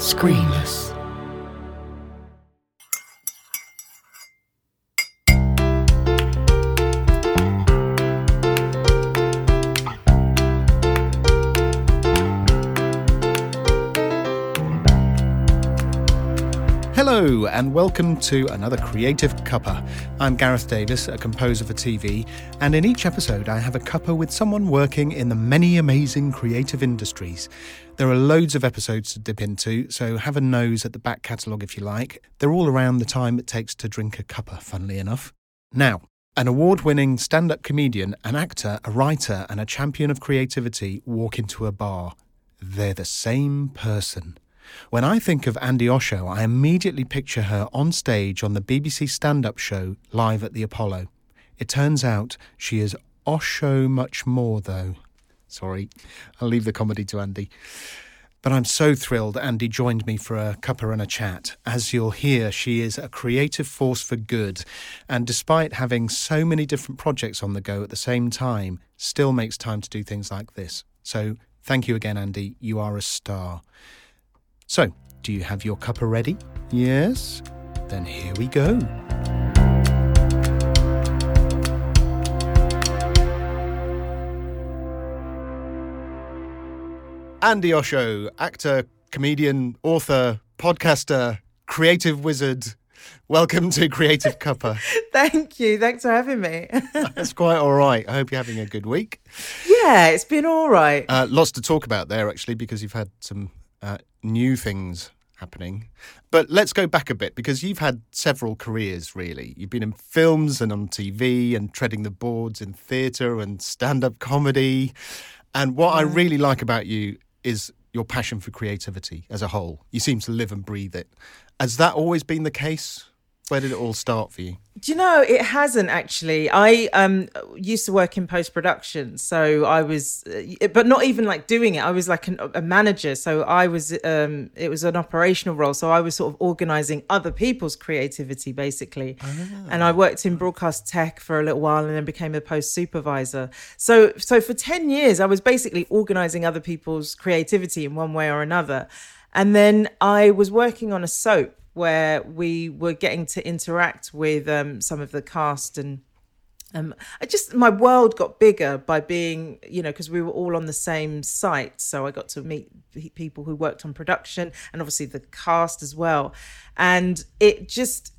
Screenless. Hello, and welcome to another Creative Cuppa. I'm Gareth Davis, a composer for TV, and in each episode, I have a cuppa with someone working in the many amazing creative industries. There are loads of episodes to dip into, so have a nose at the back catalogue if you like. They're all around the time it takes to drink a cuppa, funnily enough. Now, an award winning stand up comedian, an actor, a writer, and a champion of creativity walk into a bar. They're the same person. When I think of Andi Osho, I immediately picture her on stage on the BBC stand up show Live at the Apollo. It turns out she is Osho much more, though. Sorry, I'll leave the comedy to Andi. But I'm so thrilled Andi joined me for a cuppa and a chat. As you'll hear, she is a creative force for good, and despite having so many different projects on the go at the same time, still makes time to do things like this. So thank you again, Andy. You are a star. So, do you have your cuppa ready? Yes? Then here we go. Andi Osho, actor, comedian, author, podcaster, creative wizard. Welcome to Creative Cuppa. Thank you. Thanks for having me. That's quite all right. I hope you're having a good week. yeah, it's been all right. Uh, lots to talk about there, actually, because you've had some uh, new things happening. But let's go back a bit because you've had several careers, really. You've been in films and on TV and treading the boards in theatre and stand up comedy. And what I really like about you is your passion for creativity as a whole. You seem to live and breathe it. Has that always been the case? Where did it all start for you? Do you know it hasn't actually? I um used to work in post production, so I was, uh, but not even like doing it. I was like an, a manager, so I was. um It was an operational role, so I was sort of organizing other people's creativity basically. And I worked in broadcast tech for a little while, and then became a post supervisor. So so for ten years, I was basically organizing other people's creativity in one way or another. And then I was working on a soap where we were getting to interact with um, some of the cast and um, I just my world got bigger by being, you know, because we were all on the same site. So I got to meet people who worked on production and obviously the cast as well. And it just,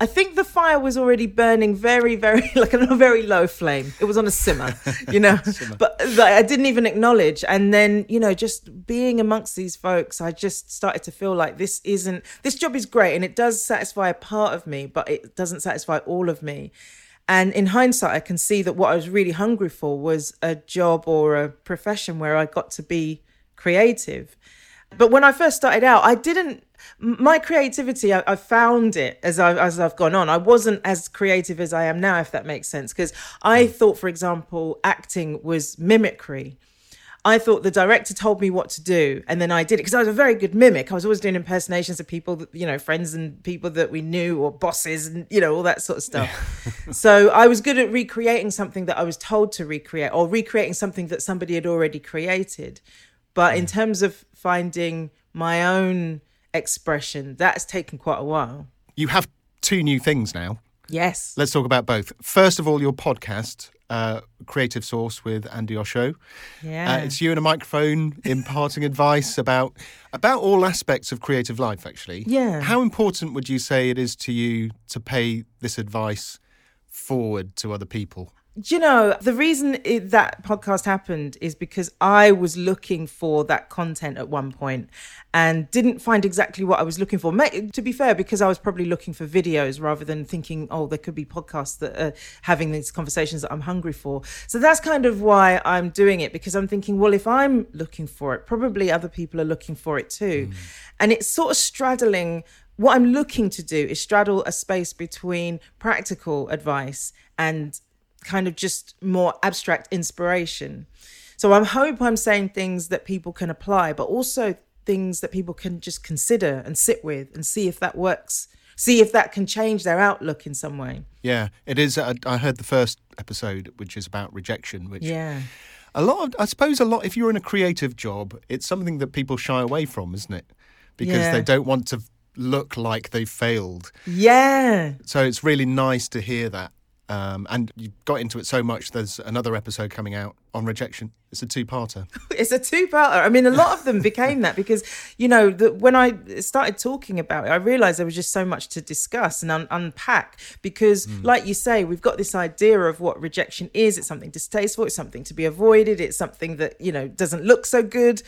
I think the fire was already burning very, very like on a very low flame. It was on a simmer, you know, but like, I didn't even acknowledge. And then, you know, just being amongst these folks, I just started to feel like this isn't this job is great and it does satisfy a part of me, but it doesn't satisfy all of me. And in hindsight, I can see that what I was really hungry for was a job or a profession where I got to be creative. But when I first started out, I didn't. My creativity, I, I found it as I as I've gone on. I wasn't as creative as I am now, if that makes sense. Because I hmm. thought, for example, acting was mimicry. I thought the director told me what to do, and then I did it because I was a very good mimic. I was always doing impersonations of people, that, you know, friends and people that we knew, or bosses, and you know, all that sort of stuff. so I was good at recreating something that I was told to recreate, or recreating something that somebody had already created. But in terms of finding my own expression, that's taken quite a while. You have two new things now. Yes. Let's talk about both. First of all, your podcast, uh, Creative Source with Andi Osho. Yeah. Uh, it's you and a microphone imparting advice about about all aspects of creative life. Actually, Yeah. How important would you say it is to you to pay this advice forward to other people? Do you know the reason it, that podcast happened is because I was looking for that content at one point and didn't find exactly what I was looking for. To be fair, because I was probably looking for videos rather than thinking, oh, there could be podcasts that are having these conversations that I'm hungry for. So that's kind of why I'm doing it because I'm thinking, well, if I'm looking for it, probably other people are looking for it too. Mm. And it's sort of straddling what I'm looking to do is straddle a space between practical advice and kind of just more abstract inspiration. So I hope I'm saying things that people can apply, but also things that people can just consider and sit with and see if that works, see if that can change their outlook in some way. Yeah, it is. Uh, I heard the first episode, which is about rejection, which Yeah. a lot of, I suppose, a lot. If you're in a creative job, it's something that people shy away from, isn't it? because Yeah. they don't want to look like they've failed. Yeah. So it's really nice to hear that. Um, and you got into it so much. There's another episode coming out on rejection. It's a two-parter. It's a two-parter. I mean, a lot of them became that because you know the, when I started talking about it, I realized there was just so much to discuss and un- unpack. Because, like you say, we've got this idea of what rejection is. It's something distasteful. It's something to be avoided. It's something that you know doesn't look so good.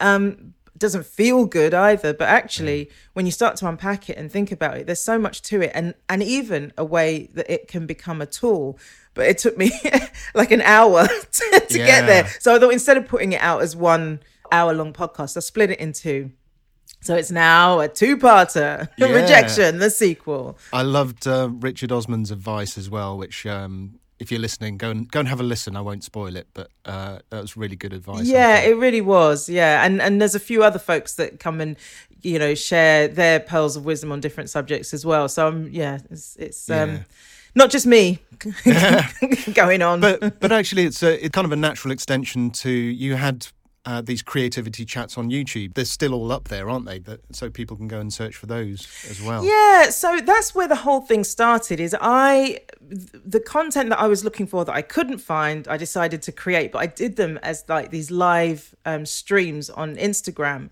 Um, doesn't feel good either but actually when you start to unpack it and think about it there's so much to it and and even a way that it can become a tool but it took me like an hour to, to get there so I thought instead of putting it out as one hour long podcast, I split it in two. So it's now a two parter Yeah. Rejection, the sequel. I loved uh, Richard Osman's advice as well, which um, if you're listening, go and go and have a listen. I won't spoil it, but uh, that was really good advice. Yeah, it really was. Yeah. And and there's a few other folks that come and, you know, share their pearls of wisdom on different subjects as well. So um yeah, it's it's Yeah. um not just me going on. but but actually, it's a it's kind of a natural extension to you had. Uh, these creativity chats on YouTube, they're still all up there, aren't they? That, so people can go and search for those as well. Yeah, so that's where the whole thing started. Is I the content that I was looking for that I couldn't find, I decided to create, but I did them as like these live um, streams on Instagram.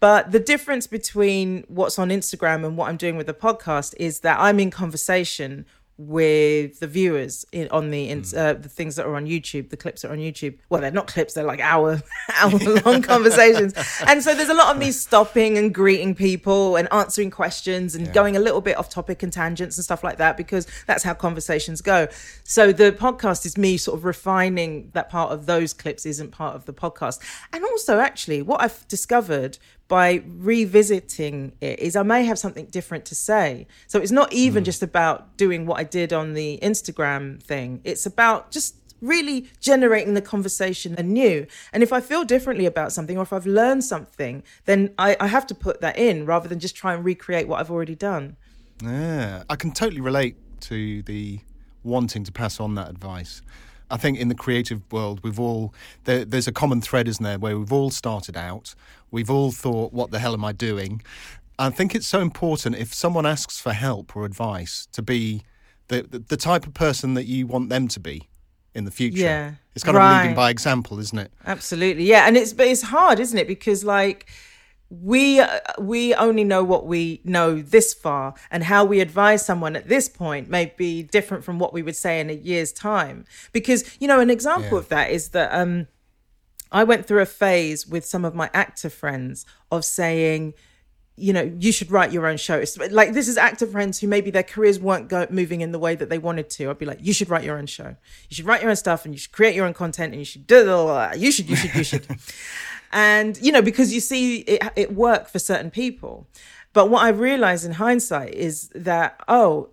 But the difference between what's on Instagram and what I'm doing with the podcast is that I'm in conversation with the viewers in, on the ins uh, the things that are on YouTube, the clips that are on YouTube. Well, they're not clips; they're like hour hour long conversations. And so there's a lot of me stopping and greeting people and answering questions and going a little bit off topic and tangents and stuff like that because that's how conversations go. So the podcast is me sort of refining that part of those clips isn't part of the podcast. And also, actually, what I've discovered by revisiting it is I may have something different to say. So it's not even hmm. just about doing what I did on the Instagram thing. It's about just really generating the conversation anew. And if I feel differently about something or if I've learned something, then I, I have to put that in rather than just try and recreate what I've already done. Yeah, I can totally relate to the wanting to pass on that advice. I think in the creative world, we've all there, there's a common thread, isn't there, where we've all started out, we've all thought, "What the hell am I doing?" I think it's so important if someone asks for help or advice to be the the, the type of person that you want them to be in the future. Yeah, it's kind of leading by example, isn't it? Absolutely. Yeah, and it's but it's hard, isn't it? Because like we uh, we only know what we know this far and how we advise someone at this point may be different from what we would say in a year's time. Because you know an example Yeah. of that is that um I went through a phase with some of my actor friends of saying you know you should write your own show. It's like this is actor friends who maybe their careers weren't go- moving in the way that they wanted to. I'd be like you should write your own show. You should write your own stuff and you should create your own content and you should do you should you should you should and you know because you see it, it work for certain people. But what i realized in hindsight is that oh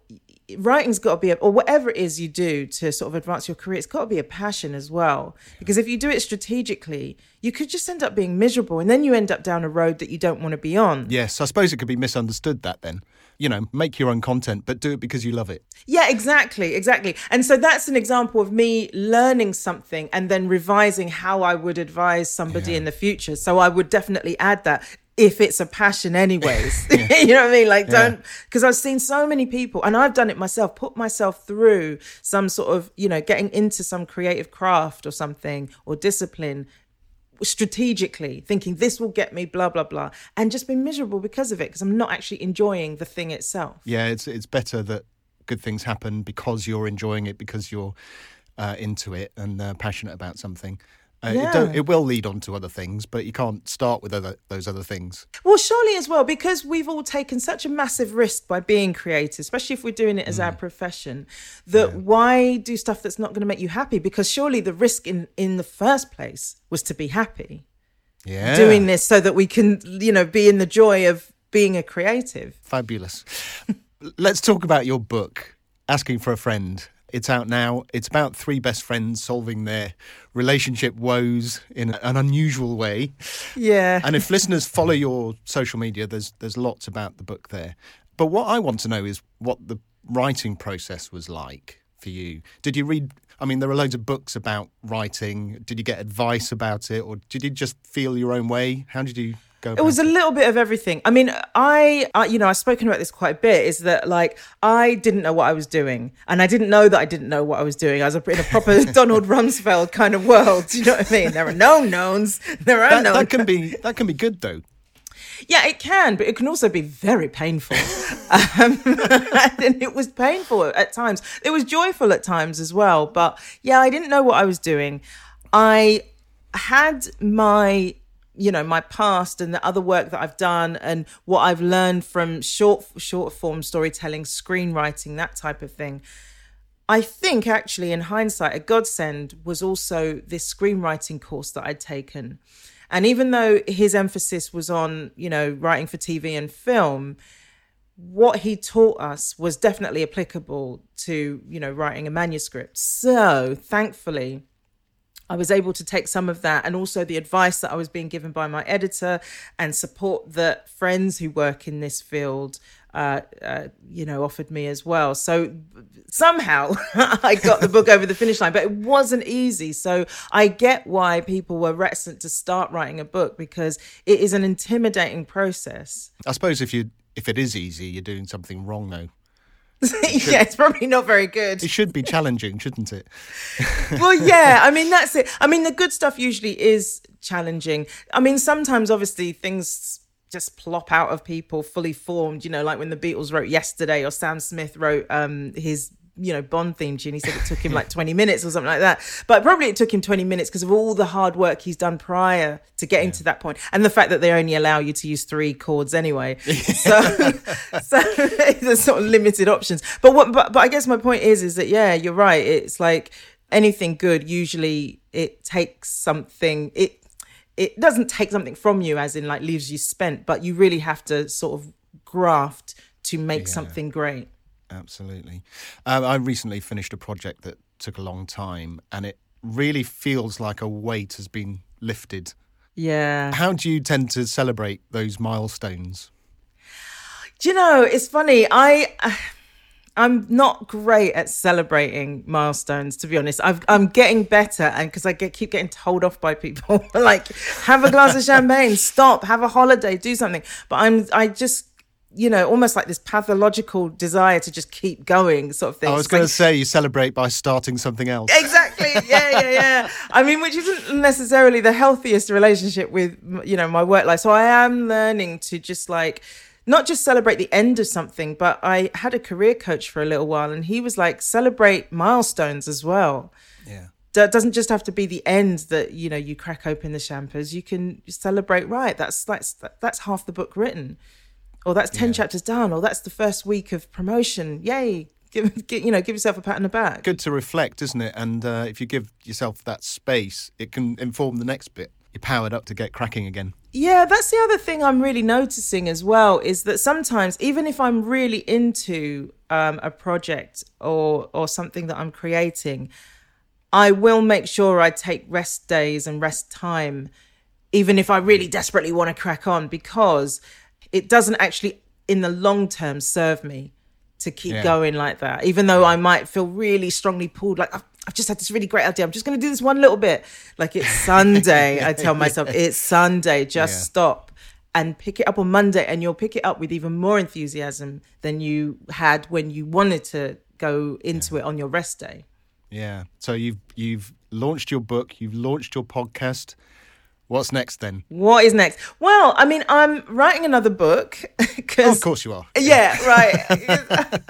writing's got to be a, or whatever it is you do to sort of advance your career it's got to be a passion as well. Because if you do it strategically you could just end up being miserable and then you end up down a road that you don't want to be on. Yes, I suppose it could be misunderstood that then. You know, make your own content, but do it because you love it. Yeah, exactly, exactly. And so that's an example of me learning something and then revising how I would advise somebody in the future. So I would definitely add that if it's a passion anyways. you know what I mean? Like don't because I've seen so many people and I've done it myself, put myself through some sort of, you know, getting into some creative craft or something or discipline strategically thinking this will get me blah blah blah and just been miserable because of it because I'm not actually enjoying the thing itself. Yeah, it's it's better that good things happen because you're enjoying it, because you're uh, into it and uh, passionate about something. Uh, it, don't, Yeah. it will lead on to other things, but you can't start with other, those other things. Well, surely as well, because we've all taken such a massive risk by being creative, especially if we're doing it as our profession, that why do stuff that's not going to make you happy? Because surely the risk in in the first place was to be happy Yeah, doing this so that we can, you know, be in the joy of being a creative. fabulous. Let's talk about your book, Asking for a Friend. It's out now. It's about three best friends solving their relationship woes in an unusual way. Yeah. And if listeners follow your social media, there's there's lots about the book there. But what I want to know is what the writing process was like for you. Did you read? I mean, there are loads of books about writing. Did you get advice about it, or did you just feel your own way? How did you go? It was a little bit of everything. I mean, I, I, you know, I've spoken about this quite a bit. Is that like I didn't know what I was doing, and I didn't know that I didn't know what I was doing. I was in a proper Donald Rumsfeld kind of world. Do you know what I mean? There are known knowns. There are that, known. that can be that can be good though. Yeah, it can, but it can also be very painful. um, and it was painful at times. It was joyful at times as well. But yeah, I didn't know what I was doing. I had my you know my past and the other work that I've done and what I've learned from short short form storytelling, screenwriting, that type of thing. I think actually in hindsight a godsend was also this screenwriting course that I'd taken. And even though his emphasis was on, you know, writing for TV and film, what he taught us was definitely applicable to, you know, writing a manuscript. So, thankfully, I was able to take some of that and also the advice that I was being given by my editor and support that friends who work in this field, uh, uh, you know, offered me as well. So somehow I got the book over the finish line, but it wasn't easy. So I get why people were reticent to start writing a book because it is an intimidating process. I suppose if you if it is easy, you're doing something wrong though. yeah, it's probably not very good. It should be challenging, shouldn't it? well, yeah. I mean, that's it. I mean, the good stuff usually is challenging. I mean, sometimes obviously things just plop out of people fully formed, you know, like when the Beatles wrote Yesterday or Sam Smith wrote um, his you know bond theme tune he said it took him like 20 minutes or something like that. But probably it took him 20 minutes because of all the hard work he's done prior to getting yeah. to that point and the fact that they only allow you to use three chords anyway. So so there's sort of limited options. But what but, but i guess my point is is that yeah you're right. It's like anything good usually it takes something it it doesn't take something from you as in like leaves you spent but you really have to sort of graft to make yeah. something great absolutely. Um, I recently finished a project that took a long time, and it really feels like a weight has been lifted. Yeah. How do you tend to celebrate those milestones? Do you know, it's funny. I. I'm not great at celebrating milestones, to be honest. i am getting better, and because I get, keep getting told off by people, like have a glass of champagne, stop, have a holiday, do something. But I'm, I just you know, almost like this pathological desire to just keep going, sort of thing. I was going like, to say you celebrate by starting something else. Exactly. Yeah, yeah, yeah. I mean, which isn't necessarily the healthiest relationship with, you know, my work life. So I am learning to just like, not just celebrate the end of something, but I had a career coach for a little while and he was like, celebrate milestones as well. Yeah. That doesn't just have to be the end that, you know, you crack open the champers. You can celebrate, right? That's, that's, that's half the book written or that's 10 yeah. chapters done or that's the first week of promotion. Yay. Give, give, you know give yourself a pat on the back. Good to reflect isn't it? And uh, if you give yourself that space it can inform the next bit. You're powered up to get cracking again. Yeah that's the other thing i'm really noticing as well is that sometimes even if i'm really into um, a project or or something that i'm creating i will make sure i take rest days and rest time even if i really desperately want to crack on because it doesn't actually in the long term serve me to keep yeah. going like that. Even though i might feel really strongly pulled like I've, I've just had this really great idea. I'm just going to do this one little bit. Like it's sunday i tell myself it's sunday just yeah. stop and pick it up on monday and you'll pick it up with even more enthusiasm than you had when you wanted to go into yeah. it on your rest day. Yeah. So you've you've launched your book you've launched your podcast What's next then? What is next? Well, I mean, I'm writing another book because, oh, of course, you are. Yeah, right.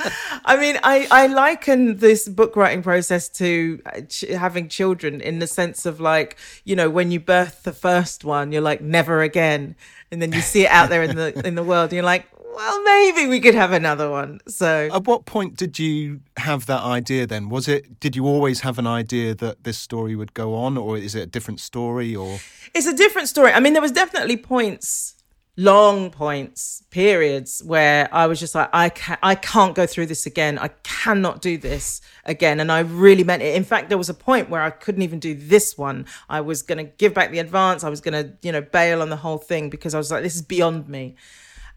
I mean, I I liken this book writing process to uh, ch- having children in the sense of like, you know, when you birth the first one, you're like never again, and then you see it out there in the in the world, and you're like, well, maybe we could have another one. So, at what point did you have that idea? Then was it? Did you always have an idea that this story would go on, or is it a different story? Or it's a different story. I mean, there was definitely points, long points, periods where I was just like, I can't, I can't go through this again. I cannot do this again, and I really meant it. In fact, there was a point where I couldn't even do this one. I was going to give back the advance. I was going to, you know, bail on the whole thing because I was like, this is beyond me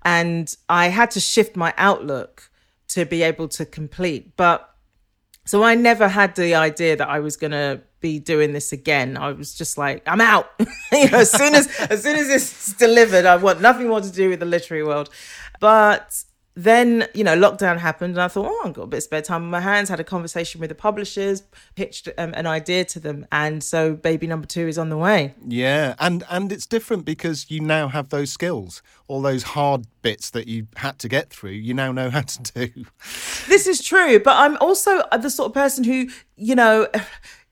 and I had to shift my outlook to be able to complete. But So I never had the idea that I was going to be doing this again. I was just like, I'm out. you know, as soon as as soon as it's delivered, I want nothing more to do with the literary world. But then you know lockdown happened and i thought oh i've got a bit of spare time on my hands. Had a conversation with the publishers pitched um, an idea to them and so baby number two is on the way. Yeah and and it's different because you now have those skills all those hard bits that you had to get through you now know how to do. This is true but i'm also the sort of person who you know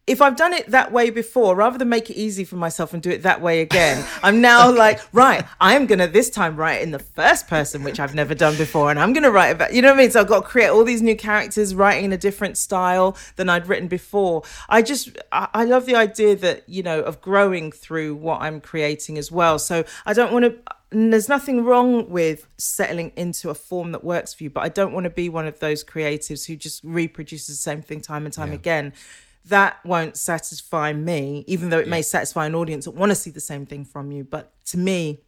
if I've done it that way before, rather than make it easy for myself and do it that way again, I'm now like, right, I'm gonna this time write in the first person, which I've never done before, and I'm gonna write about, you know what I mean? So I've got to create all these new characters, writing in a different style than I'd written before. I just, I, I love the idea that you know of growing through what I'm creating as well. So I don't want to there's nothing wrong with settling into a form that works for you, but I don't want to be one of those creatives who just reproduces the same thing time and time yeah. again that won't satisfy me, even though it yeah. may satisfy an audience that want to see the same thing from you. But to me,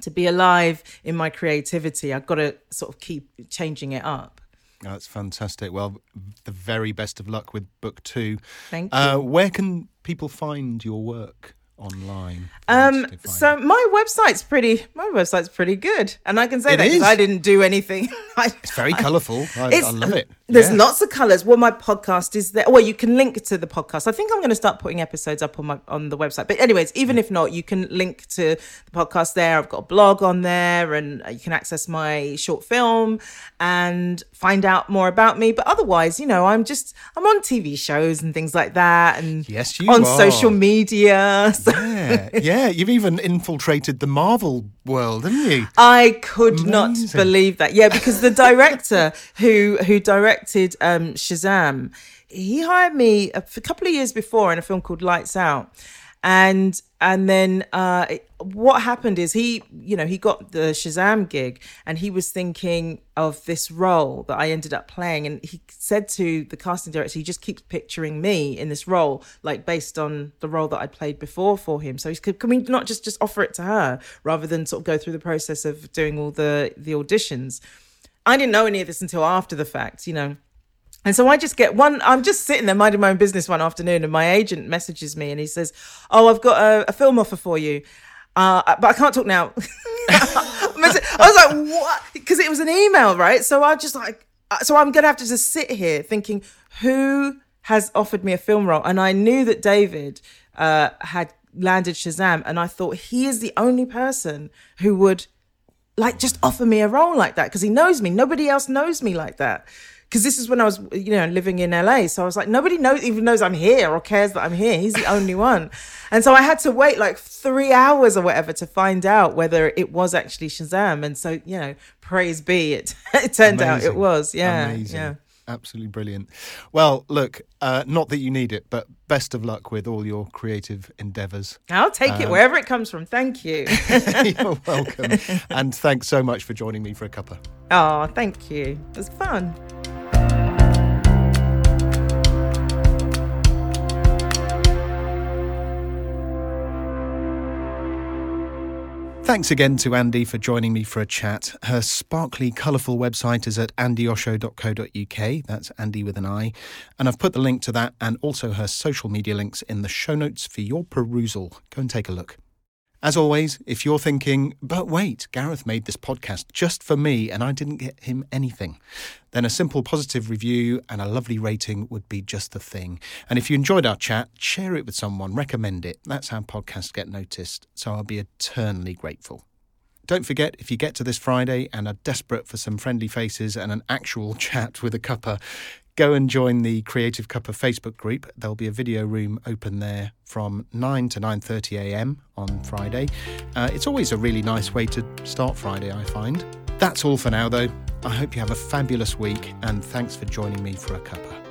to be alive in my creativity, I've got to sort of keep changing it up. That's fantastic. Well, the very best of luck with book two. Thank uh, you. Uh, where can people find your work? online? Um, so my website's pretty. My website's pretty good, and I can say it that because I didn't do anything. I, it's very colourful. I, I, love it. There's yeah. lots of colours. Well, my podcast is there. Well, you can link to the podcast. I think I'm going to start putting episodes up on my on the website. But anyways, even yeah. if not, you can link to the podcast there. I've got a blog on there, and you can access my short film and find out more about me. But otherwise, you know, I'm just I'm on TV shows and things like that, and yes, you on are. social media. So yeah, yeah. You've even infiltrated the Marvel world, haven't you? I could Amazing. not believe that. Yeah, because the director who who directed um, Shazam, he hired me a, a couple of years before in a film called Lights Out. And and then uh, what happened is he you know he got the shazam gig and he was thinking of this role that i ended up playing. And he said to the casting director he just keeps picturing me in this role like based on the role that i played before for him. So he's can we not just just offer it to her rather than sort of go through the process of doing all the the auditions i didn't know any of this until after the fact you know and so I just get one, I'm just sitting there minding my own business one afternoon, and my agent messages me and he says, Oh, I've got a, a film offer for you. Uh, but I can't talk now. I was like, What? Because it was an email, right? So I just like, uh, so I'm to have to just sit here thinking, Who has offered me a film role? And I knew that David uh, had landed Shazam, and I thought he is the only person who would like just offer me a role like that because he knows me. Nobody else knows me like that because this is when I was, you know, living in LA. So I was like, nobody knows, even knows I'm here or cares that I'm here. He's the only one. And so I had to wait like three hours or whatever to find out whether it was actually Shazam. And so, you know, praise be, it, it turned Amazing. out it was. Yeah. Amazing. Yeah. Absolutely brilliant. Well, look, uh, not that you need it, but best of luck with all your creative endeavours. I'll take um, it wherever it comes from. Thank you. you're welcome. and thanks so much for joining me for a cuppa. Oh, thank you. It was fun. Thanks again to Andi for joining me for a chat. Her sparkly, colourful website is at andiosho.co.uk. That's Andy with an I. And I've put the link to that and also her social media links in the show notes for your perusal. Go and take a look. As always, if you're thinking, but wait, Gareth made this podcast just for me and I didn't get him anything, then a simple positive review and a lovely rating would be just the thing. And if you enjoyed our chat, share it with someone, recommend it. That's how podcasts get noticed. So I'll be eternally grateful. Don't forget, if you get to this Friday and are desperate for some friendly faces and an actual chat with a cuppa, go and join the Creative Cuppa Facebook group. There'll be a video room open there from 9 to 9:30 a.m. on Friday. Uh, it's always a really nice way to start Friday, I find. That's all for now, though. I hope you have a fabulous week, and thanks for joining me for a cuppa.